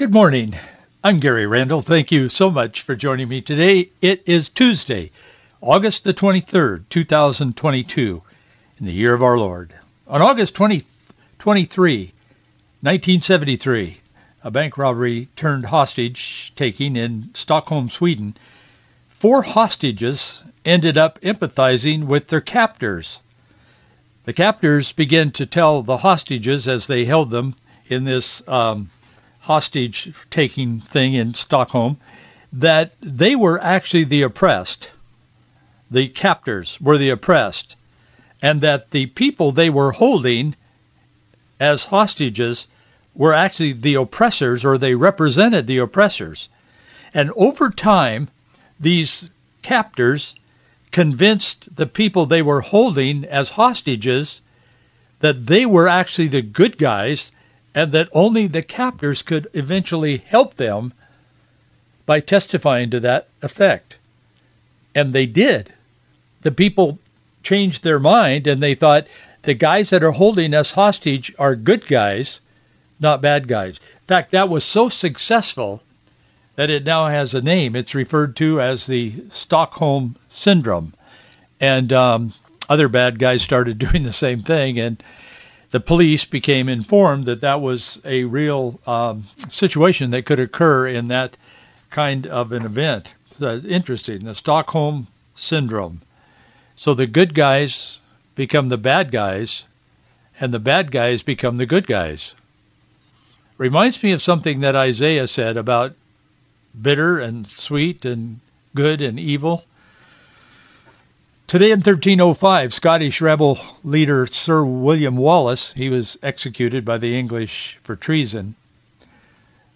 Good morning. I'm Gary Randall. Thank you so much for joining me today. It is Tuesday, August the 23rd, 2022, in the year of our Lord. On August 20, 23, 1973, a bank robbery turned hostage taking in Stockholm, Sweden. Four hostages ended up empathizing with their captors. The captors began to tell the hostages as they held them in this um, hostage taking thing in Stockholm that they were actually the oppressed. The captors were the oppressed. And that the people they were holding as hostages were actually the oppressors or they represented the oppressors. And over time, these captors convinced the people they were holding as hostages that they were actually the good guys and that only the captors could eventually help them by testifying to that effect. And they did. The people changed their mind and they thought the guys that are holding us hostage are good guys, not bad guys. In fact, that was so successful that it now has a name. It's referred to as the Stockholm Syndrome. And um, other bad guys started doing the same thing. And the police became informed that that was a real um, situation that could occur in that kind of an event. So interesting, the Stockholm Syndrome. So the good guys become the bad guys, and the bad guys become the good guys. Reminds me of something that Isaiah said about bitter and sweet and good and evil. Today in 1305, Scottish rebel leader Sir William Wallace, he was executed by the English for treason.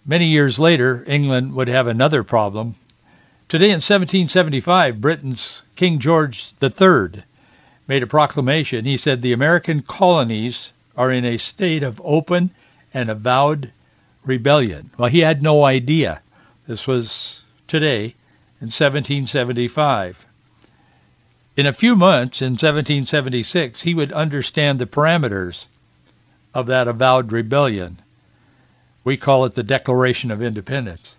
Many years later, England would have another problem. Today in 1775, Britain's King George III made a proclamation. He said the American colonies are in a state of open and avowed rebellion. Well, he had no idea. This was today in 1775. In a few months, in 1776, he would understand the parameters of that avowed rebellion. We call it the Declaration of Independence.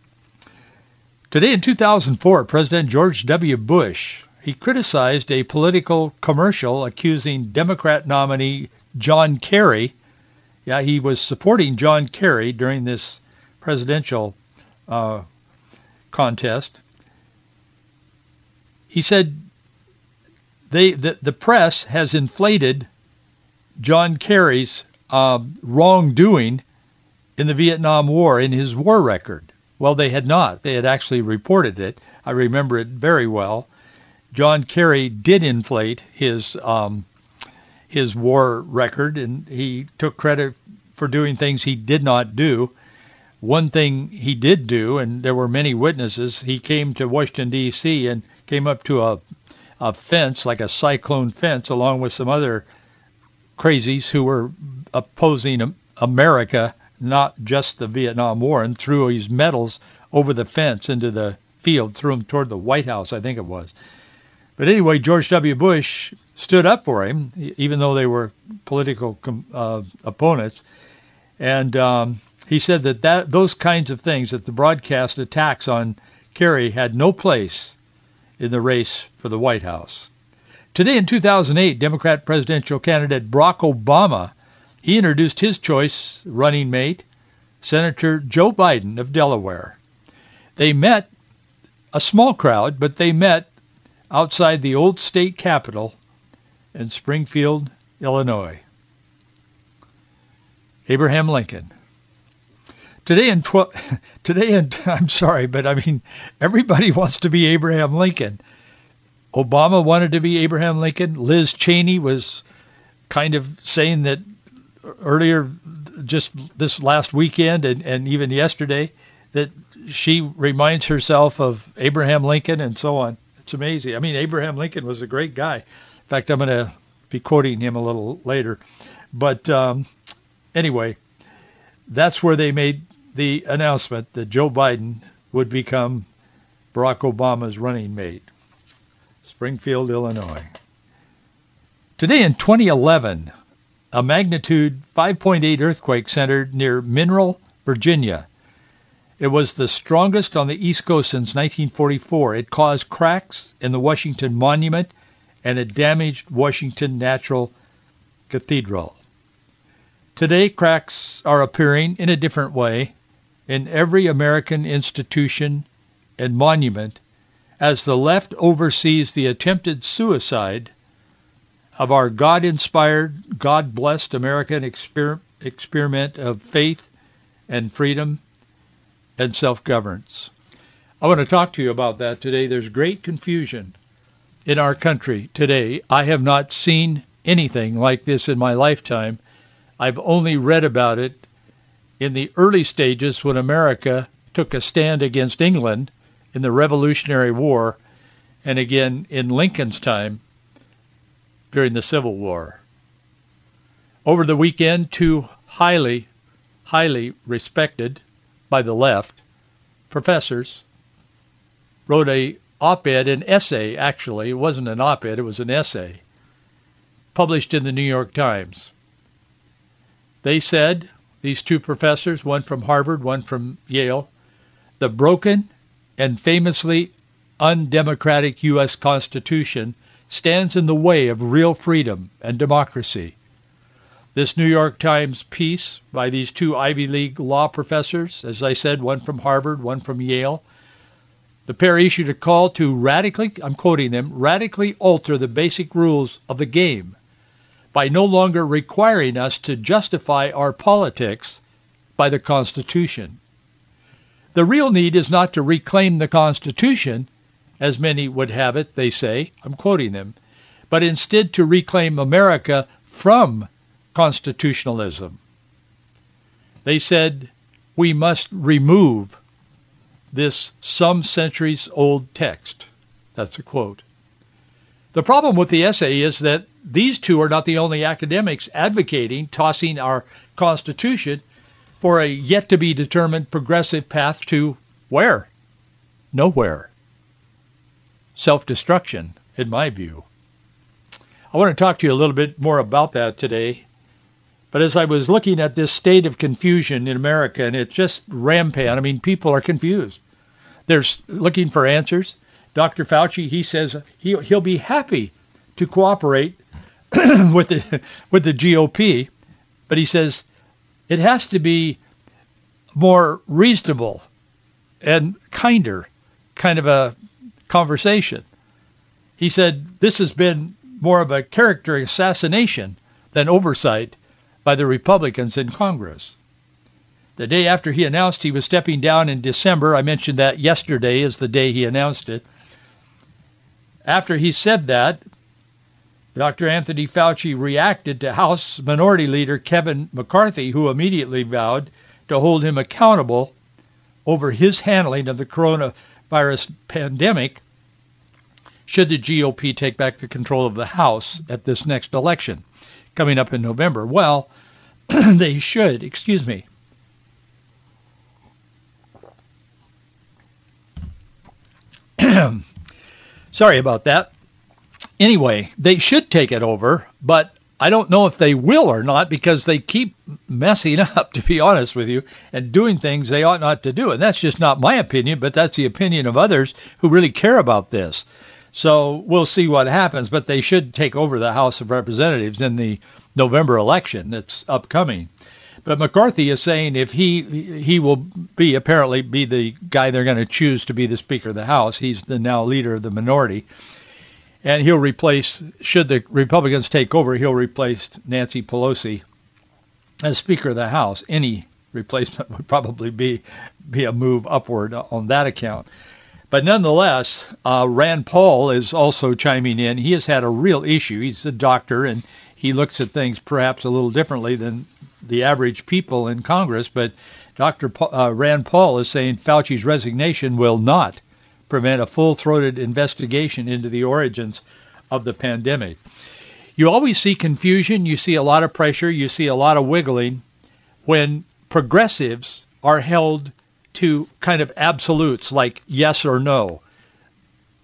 Today in 2004, President George W. Bush, he criticized a political commercial accusing Democrat nominee John Kerry. Yeah, he was supporting John Kerry during this presidential uh, contest. He said they the, the press has inflated John Kerry's uh, wrongdoing in the Vietnam War in his war record. Well, they had not. They had actually reported it. I remember it very well. John Kerry did inflate his um, his war record, and he took credit for doing things he did not do. One thing he did do, and there were many witnesses, he came to Washington, D.C. and came up to a a fence, like a cyclone fence, along with some other crazies who were opposing America, not just the Vietnam War, and threw these medals over the fence into the field, threw them toward the White House, I think it was. But anyway, George W. Bush stood up for him, even though they were political uh, opponents. And um, he said that, that those kinds of things, that the broadcast attacks on Kerry had no place in the race for the White House. Today in 2008, Democrat presidential candidate Barack Obama, he introduced his choice running mate, Senator Joe Biden of Delaware. They met, a small crowd, but they met outside the old state capitol in Springfield, Illinois. Abraham Lincoln. Today in tw- today in I'm sorry, but I mean everybody wants to be Abraham Lincoln. Obama wanted to be Abraham Lincoln. Liz Cheney was kind of saying that earlier, just this last weekend and, and even yesterday, that she reminds herself of Abraham Lincoln and so on. It's amazing. I mean, Abraham Lincoln was a great guy. In fact, I'm going to be quoting him a little later. But um, anyway, that's where they made the announcement that Joe Biden would become Barack Obama's running mate. Springfield, Illinois. Today in 2011, a magnitude 5.8 earthquake centered near Mineral, Virginia. It was the strongest on the East Coast since 1944. It caused cracks in the Washington Monument and it damaged Washington National Cathedral. Today, cracks are appearing in a different way in every American institution and monument as the left oversees the attempted suicide of our God-inspired, God-blessed American exper- experiment of faith and freedom and self-governance. I want to talk to you about that today. There's great confusion in our country today. I have not seen anything like this in my lifetime. I've only read about it in the early stages when America took a stand against England in the Revolutionary War and again in Lincoln's time during the Civil War. Over the weekend, two highly, highly respected by the left professors wrote a op-ed, an essay actually. It wasn't an op-ed, it was an essay published in the New York Times. They said, these two professors, one from Harvard, one from Yale, the broken and famously undemocratic U.S. Constitution stands in the way of real freedom and democracy. This New York Times piece by these two Ivy League law professors, as I said, one from Harvard, one from Yale, the pair issued a call to radically, I'm quoting them, radically alter the basic rules of the game by no longer requiring us to justify our politics by the Constitution. The real need is not to reclaim the Constitution, as many would have it, they say, I'm quoting them, but instead to reclaim America from constitutionalism. They said, we must remove this some centuries old text. That's a quote. The problem with the essay is that these two are not the only academics advocating tossing our Constitution for a yet to be determined progressive path to where? Nowhere. Self-destruction, in my view. I want to talk to you a little bit more about that today. But as I was looking at this state of confusion in America, and it's just rampant, I mean, people are confused. They're looking for answers. Dr. Fauci, he says he, he'll be happy to cooperate with the with the GOP, but he says it has to be more reasonable and kinder kind of a conversation. He said this has been more of a character assassination than oversight by the Republicans in Congress. The day after he announced he was stepping down in December, I mentioned that yesterday is the day he announced it. After he said that, Dr. Anthony Fauci reacted to House Minority Leader Kevin McCarthy, who immediately vowed to hold him accountable over his handling of the coronavirus pandemic should the GOP take back the control of the House at this next election coming up in November. Well, they should, excuse me. Sorry about that anyway, they should take it over, but I don't know if they will or not because they keep messing up, to be honest with you, and doing things they ought not to do. And that's just not my opinion, but that's the opinion of others who really care about this. So we'll see what happens, but they should take over the House of Representatives in the November election that's upcoming. But McCarthy is saying if he he will be apparently be the guy they're going to choose to be the Speaker of the House. He's the now leader of the minority and he'll replace, should the Republicans take over, he'll replace Nancy Pelosi as Speaker of the House. Any replacement would probably be be a move upward on that account. But nonetheless, uh, Rand Paul is also chiming in. He has had a real issue. He's a doctor, and he looks at things perhaps a little differently than the average people in Congress. But Dr. Pa- uh, Rand Paul is saying Fauci's resignation will not prevent a full-throated investigation into the origins of the pandemic. You always see confusion. You see a lot of pressure. You see a lot of wiggling when progressives are held to kind of absolutes like yes or no.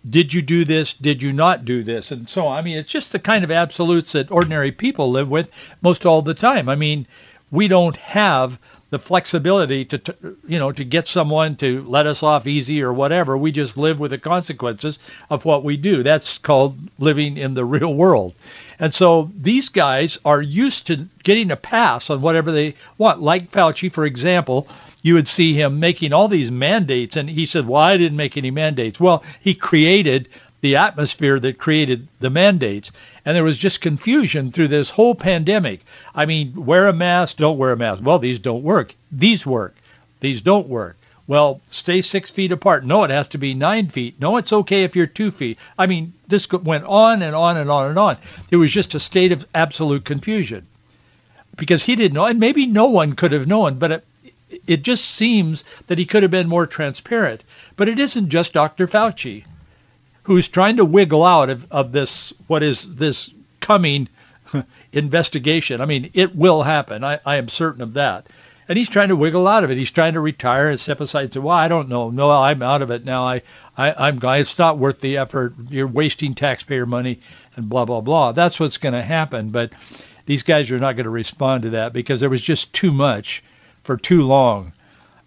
Did you do this? Did you not do this? And so, I mean, it's just the kind of absolutes that ordinary people live with most all the time. I mean, we don't have the flexibility to, you know, to get someone to let us off easy or whatever. We just live with the consequences of what we do. That's called living in the real world. And so these guys are used to getting a pass on whatever they want. Like Fauci, for example, you would see him making all these mandates. And he said, well, I didn't make any mandates. Well, he created the atmosphere that created the mandates. And there was just confusion through this whole pandemic. I mean, wear a mask, don't wear a mask. Well, these don't work. These work. These don't work. Well, stay six feet apart. No, it has to be nine feet. No, it's okay if you're two feet. I mean, this went on and on and on and on. It was just a state of absolute confusion because he didn't know, and maybe no one could have known, but it, it just seems that he could have been more transparent. But it isn't just Dr. Fauci who's trying to wiggle out of, of this, what is this coming investigation. I mean, it will happen. I, I am certain of that. And he's trying to wiggle out of it. He's trying to retire and step aside and say, well, I don't know. No, I'm out of it now. I, I, I'm, it's not worth the effort. You're wasting taxpayer money and blah, blah, blah. That's what's going to happen. But these guys are not going to respond to that because there was just too much for too long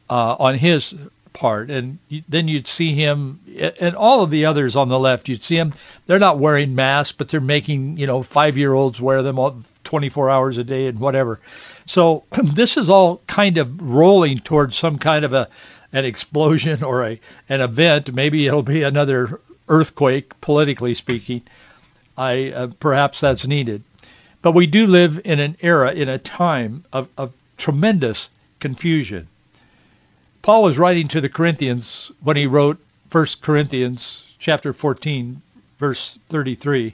uh, on his part. And then you'd see him and all of the others on the left. You'd see them. They're not wearing masks, but they're making you know five-year-olds wear them all 24 hours a day and whatever. So this is all kind of rolling towards some kind of a an explosion or a an event. Maybe it'll be another earthquake, politically speaking. I uh, perhaps that's needed, but we do live in an era, in a time of, of tremendous confusion. Paul was writing to the Corinthians when he wrote 1 Corinthians chapter 14, verse 33.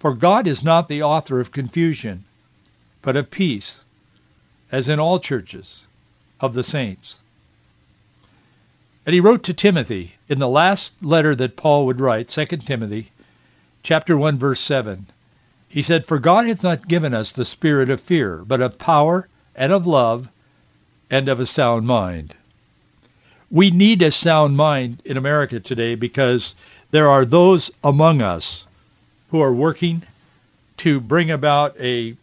For God is not the author of confusion, but of peace, as in all churches of the saints. And he wrote to Timothy in the last letter that Paul would write, 2 Timothy chapter 1 verse 7. He said, For God hath not given us the spirit of fear, but of power and of love and of a sound mind. We need a sound mind in America today because there are those among us who are working to bring about a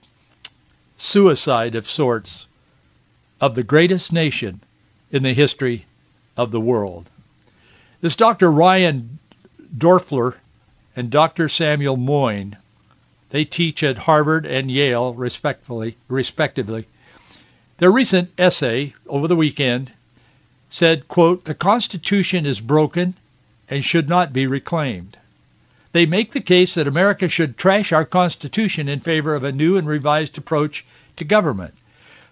suicide of sorts of the greatest nation in the history of the world. This Dr. Ryan Doerfler and Dr. Samuel Moyn, they teach at Harvard and Yale respectively. respectively. Their recent essay over the weekend said, quote, the Constitution is broken and should not be reclaimed. They make the case that America should trash our Constitution in favor of a new and revised approach to government.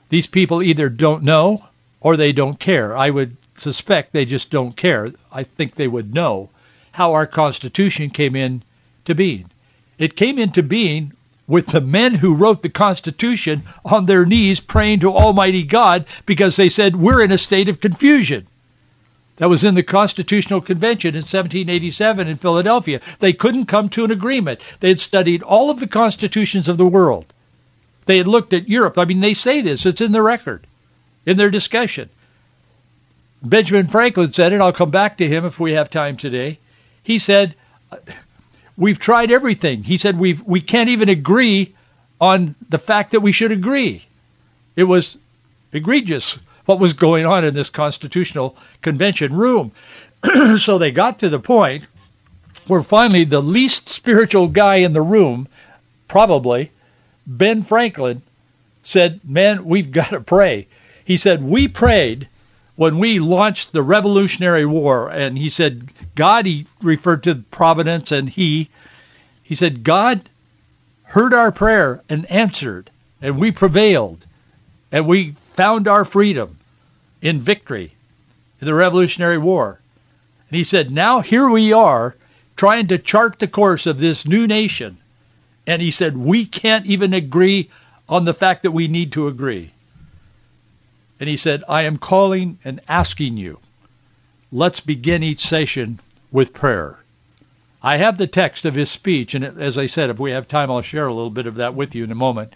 These people either don't know or they don't care. I would suspect they just don't care. I think they would know how our Constitution came into being. It came into being with the men who wrote the Constitution on their knees praying to Almighty God because they said, we're in a state of confusion. That was in the Constitutional Convention in 1787 in Philadelphia. They couldn't come to an agreement. They had studied all of the constitutions of the world. They had looked at Europe. I mean, they say this. It's in the record, in their discussion. Benjamin Franklin said it. I'll come back to him if we have time today. He said, we've tried everything. He said we we can't even agree on the fact that we should agree. It was egregious what was going on in this constitutional convention room. so they got to the point where finally the least spiritual guy in the room, probably Ben Franklin, said, "Man, we've got to pray." He said, "We prayed when we launched the Revolutionary War, and he said, God, he referred to providence and he, he said, God heard our prayer and answered, and we prevailed, and we found our freedom in victory in the Revolutionary War. And he said, now here we are trying to chart the course of this new nation And he said, we can't even agree on the fact that we need to agree. And he said, I am calling and asking you, let's begin each session with prayer. I have the text of his speech, and as I said, if we have time, I'll share a little bit of that with you in a moment.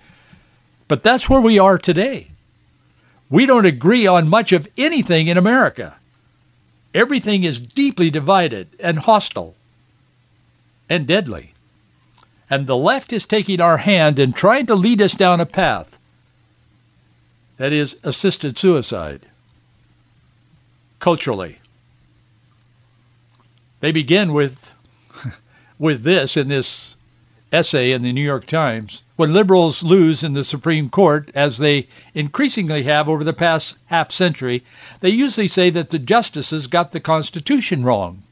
But that's where we are today. We don't agree on much of anything in America. Everything is deeply divided and hostile and deadly. And the left is taking our hand and trying to lead us down a path that is assisted suicide culturally. They begin with with this in this essay in the New York Times. When liberals lose in the Supreme Court, as they increasingly have over the past half century, they usually say that the justices got the Constitution wrong.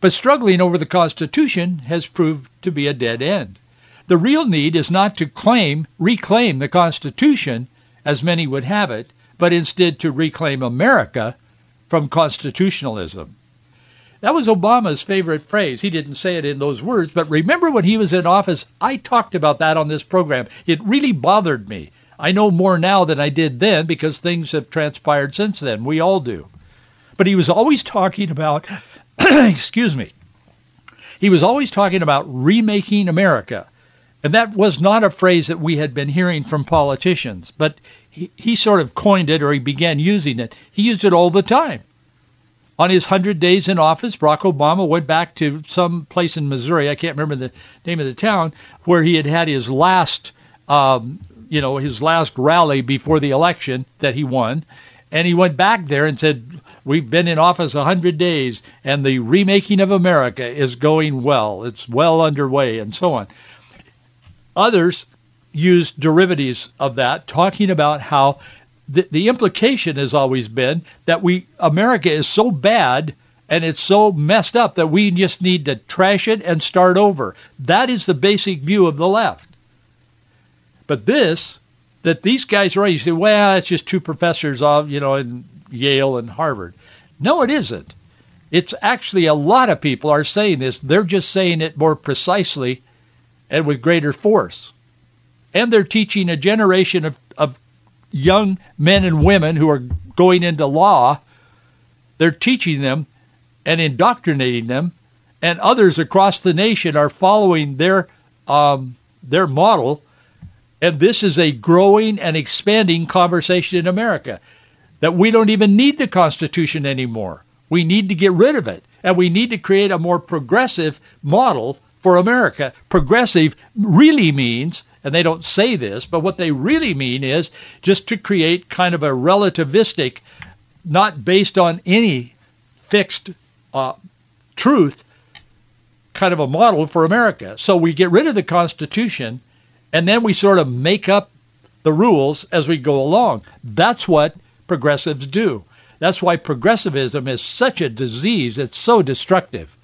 But struggling over the Constitution has proved to be a dead end. The real need is not to claim, reclaim the Constitution, as many would have it, but instead to reclaim America from constitutionalism. That was Obama's favorite phrase. He didn't say it in those words, but remember when he was in office, I talked about that on this program. It really bothered me. I know more now than I did then because things have transpired since then. We all do. But he was always talking about, excuse me, he was always talking about remaking America. And that was not a phrase that we had been hearing from politicians, but he, he sort of coined it or he began using it. He used it all the time. On his 100 days in office, Barack Obama went back to some place in Missouri, I can't remember the name of the town, where he had had his last, um, you know, his last rally before the election that he won. And he went back there and said, we've been in office 100 days and the remaking of America is going well. It's well underway and so on. Others use derivatives of that, talking about how the, the implication has always been that we America is so bad and it's so messed up that we just need to trash it and start over. That is the basic view of the left. But this, that these guys are, you say, well, it's just two professors of, you know, in Yale and Harvard. No, it isn't. It's actually a lot of people are saying this. They're just saying it more precisely and with greater force. And they're teaching a generation of, of young men and women who are going into law, they're teaching them and indoctrinating them, and others across the nation are following their um, their model. And this is a growing and expanding conversation in America that we don't even need the Constitution anymore. We need to get rid of it, and we need to create a more progressive model for America. Progressive really means and they don't say this, but what they really mean is just to create kind of a relativistic, not based on any fixed uh, truth, kind of a model for America. So we get rid of the Constitution, and then we sort of make up the rules as we go along. That's what progressives do. That's why progressivism is such a disease. It's so destructive.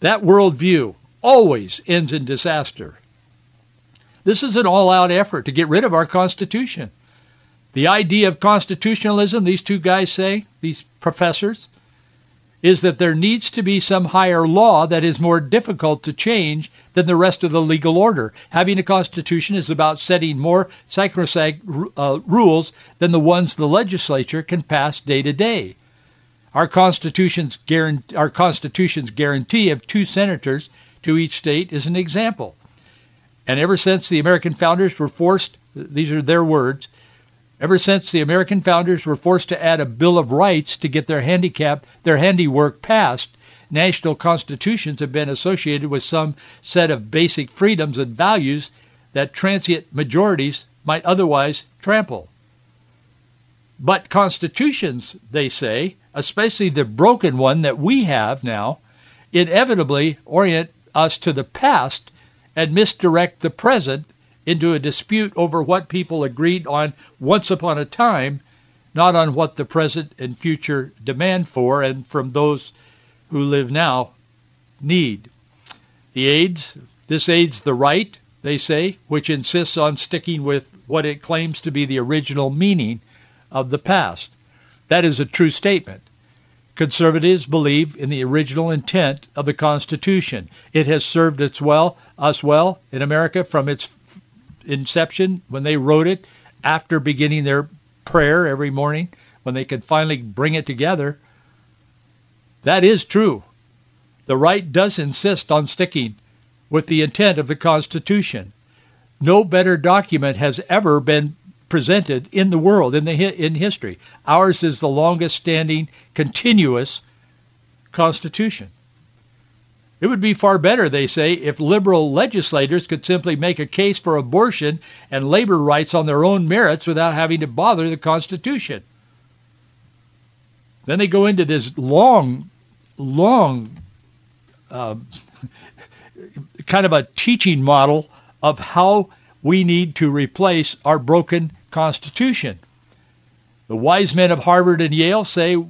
That worldview always ends in disaster. This is an all-out effort to get rid of our Constitution. The idea of constitutionalism, these two guys say, these professors, is that there needs to be some higher law that is more difficult to change than the rest of the legal order. Having a constitution is about setting more sacrosanct uh, rules than the ones the legislature can pass day to day. Our constitution's, guarantee, our constitution's guarantee of two senators to each state is an example. And ever since the American founders were forced, these are their words, ever since the American founders were forced to add a Bill of Rights to get their handicap, their handiwork passed, national constitutions have been associated with some set of basic freedoms and values that transient majorities might otherwise trample. But constitutions, they say, especially the broken one that we have now, inevitably orient us to the past and misdirect the present into a dispute over what people agreed on once upon a time, not on what the present and future demand for and from those who live now need. The aids, this aids the right, they say, which insists on sticking with what it claims to be the original meaning of the past. That is a true statement. Conservatives believe in the original intent of the Constitution. It has served us well, us well in America from its inception when they wrote it, after beginning their prayer every morning, when they could finally bring it together. That is true. The right does insist on sticking with the intent of the Constitution. No better document has ever been presented in the world in the in history. Ours is the longest standing continuous constitution. It would be far better, they say, if liberal legislators could simply make a case for abortion and labor rights on their own merits without having to bother the Constitution. Then they go into this long, long uh, kind of a teaching model of how we need to replace our broken Constitution. The wise men of Harvard and Yale say,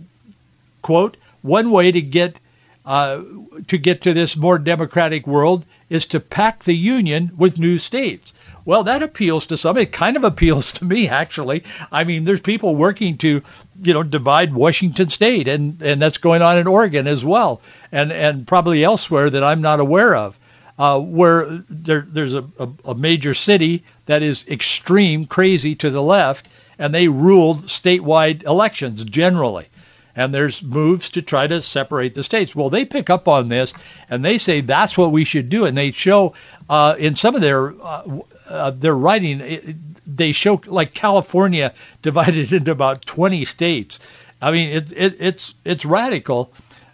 quote, one way to get uh, to get to this more democratic world is to pack the union with new states. Well, that appeals to some. It kind of appeals to me, actually. I mean, there's people working to, you know, divide Washington State, and and that's going on in Oregon as well, and and probably elsewhere that I'm not aware of uh, where there, there's a, a, a major city that is extreme crazy to the left, and they ruled statewide elections generally. And there's moves to try to separate the states. Well, they pick up on this, and they say that's what we should do. And they show uh, in some of their uh, uh, their writing, they show like California divided into about 20 states. I mean, it, it, it's it's radical,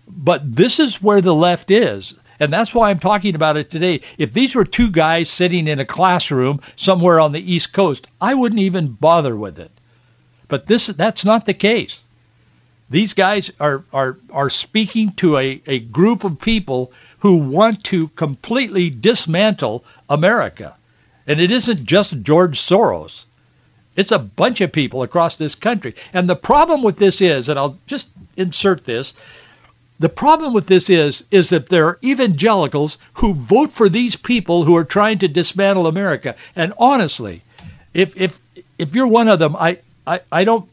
but this is where the left is. And that's why I'm talking about it today. If these were two guys sitting in a classroom somewhere on the East Coast, I wouldn't even bother with it. But this that's not the case. These guys are, are, are speaking to a, a group of people who want to completely dismantle America. And it isn't just George Soros. It's a bunch of people across this country. And the problem with this is, and I'll just insert this, the problem with this is, is that there are evangelicals who vote for these people who are trying to dismantle America. And honestly, if if if you're one of them, I I, I don't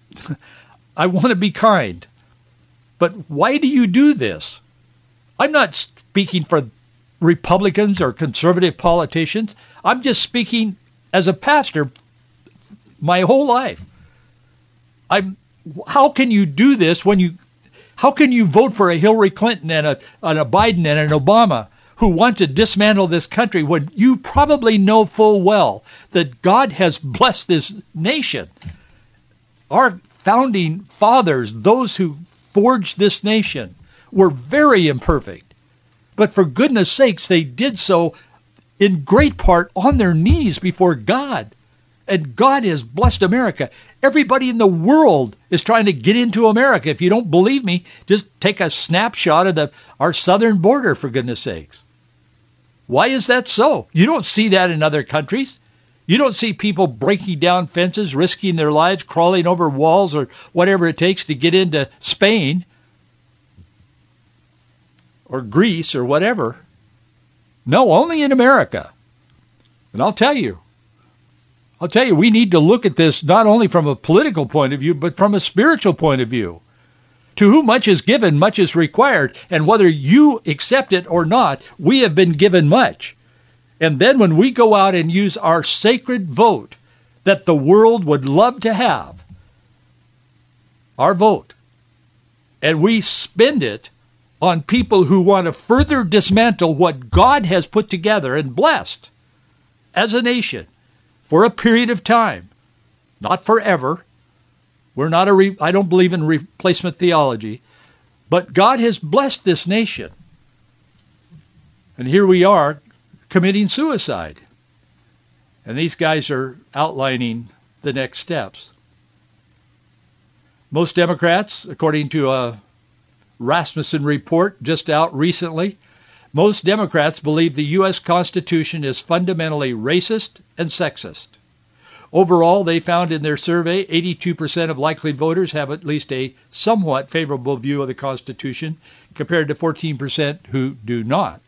I want to be kind. But why do you do this? I'm not speaking for Republicans or conservative politicians. I'm just speaking as a pastor my whole life. I'm how can you do this when you how can you vote for a Hillary Clinton and a, and a Biden and an Obama who want to dismantle this country when you probably know full well that God has blessed this nation? Our founding fathers, those who forged this nation, were very imperfect. But for goodness sakes, they did so in great part on their knees before God. And God has blessed America. Everybody in the world is trying to get into America. If you don't believe me, just take a snapshot of the, our southern border, for goodness sakes. Why is that so? You don't see that in other countries. You don't see people breaking down fences, risking their lives, crawling over walls or whatever it takes to get into Spain or Greece or whatever. No, only in America. And I'll tell you, I'll tell you, we need to look at this not only from a political point of view, but from a spiritual point of view. To whom much is given, much is required. And whether you accept it or not, we have been given much. And then when we go out and use our sacred vote that the world would love to have, our vote, and we spend it on people who want to further dismantle what God has put together and blessed as a nation, for a period of time, not forever. We're not a re- I don't believe in replacement theology, but God has blessed this nation. And here we are committing suicide. And these guys are outlining the next steps. Most Democrats, according to a Rasmussen report just out recently, most Democrats believe the U.S. Constitution is fundamentally racist and sexist. Overall, they found in their survey 82% of likely voters have at least a somewhat favorable view of the Constitution compared to 14% who do not.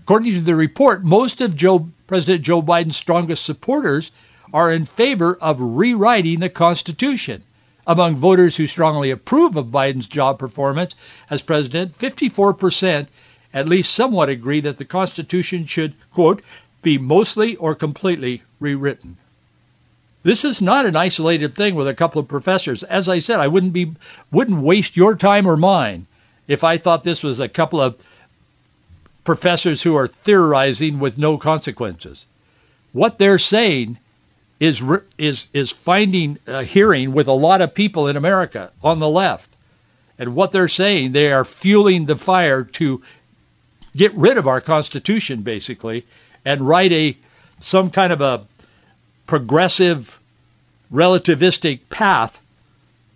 According to the report, most of Joe, President Joe Biden's strongest supporters are in favor of rewriting the Constitution. Among voters who strongly approve of Biden's job performance as president, 54% at least somewhat agree that the Constitution should, quote, be mostly or completely rewritten. This is not an isolated thing with a couple of professors. As I said, I wouldn't be wouldn't waste your time or mine if I thought this was a couple of professors who are theorizing with no consequences. What they're saying is is is finding a hearing with a lot of people in America on the left. And what they're saying, they are fueling the fire to get rid of our constitution basically and write a some kind of a progressive relativistic path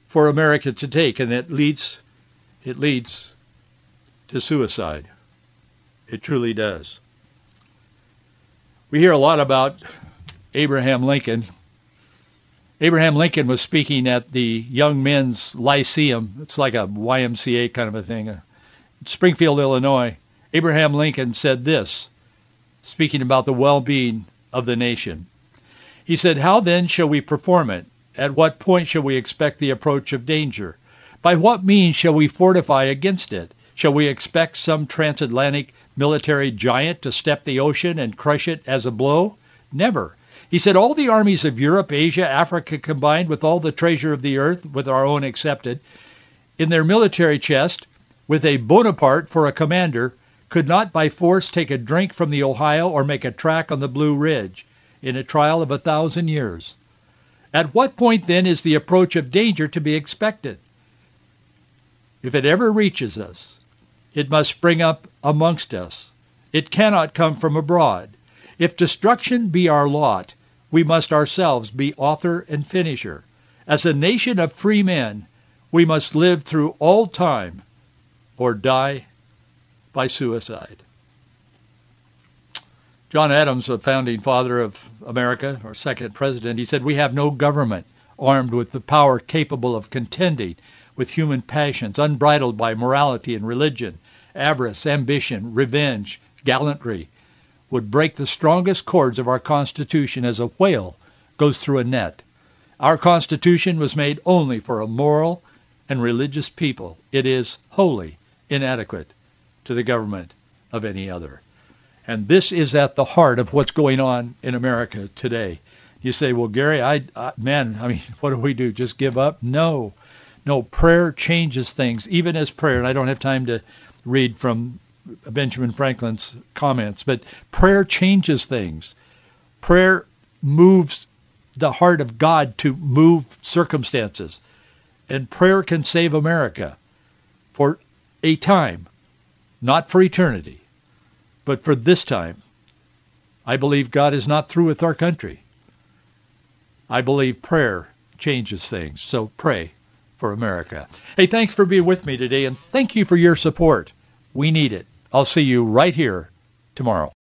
for America to take and it leads it leads to suicide. It truly does. We hear a lot about Abraham Lincoln. Abraham Lincoln was speaking at the Young Men's Lyceum. It's like a YMCA kind of a thing. Uh, Springfield, Illinois. Abraham Lincoln said this, speaking about the well-being of the nation. He said, How then shall we perform it? At what point shall we expect the approach of danger? By what means shall we fortify against it? Shall we expect some transatlantic military giant to step the ocean and crush it as a blow? Never. He said all the armies of Europe, Asia, Africa combined with all the treasure of the earth, with our own excepted, in their military chest, with a Bonaparte for a commander, could not by force take a drink from the Ohio or make a track on the Blue Ridge in a trial of a thousand years. At what point then is the approach of danger to be expected? If it ever reaches us, it must spring up amongst us. It cannot come from abroad. If destruction be our lot, we must ourselves be author and finisher. As a nation of free men, we must live through all time or die by suicide. John Adams, the founding father of America, or second president, he said, we have no government armed with the power capable of contending with human passions, unbridled by morality and religion, avarice, ambition, revenge, gallantry, would break the strongest cords of our Constitution as a whale goes through a net. Our Constitution was made only for a moral and religious people. It is wholly inadequate to the government of any other. And this is at the heart of what's going on in America today. You say, well, Gary, I, I man, I mean, what do we do? Just give up? No. No, prayer changes things, even as prayer. And I don't have time to read from Benjamin Franklin's comments, but prayer changes things. Prayer moves the heart of God to move circumstances. And prayer can save America for a time, not for eternity, but for this time. I believe God is not through with our country. I believe prayer changes things. So pray for America. Hey, thanks for being with me today, and thank you for your support. We need it. I'll see you right here tomorrow.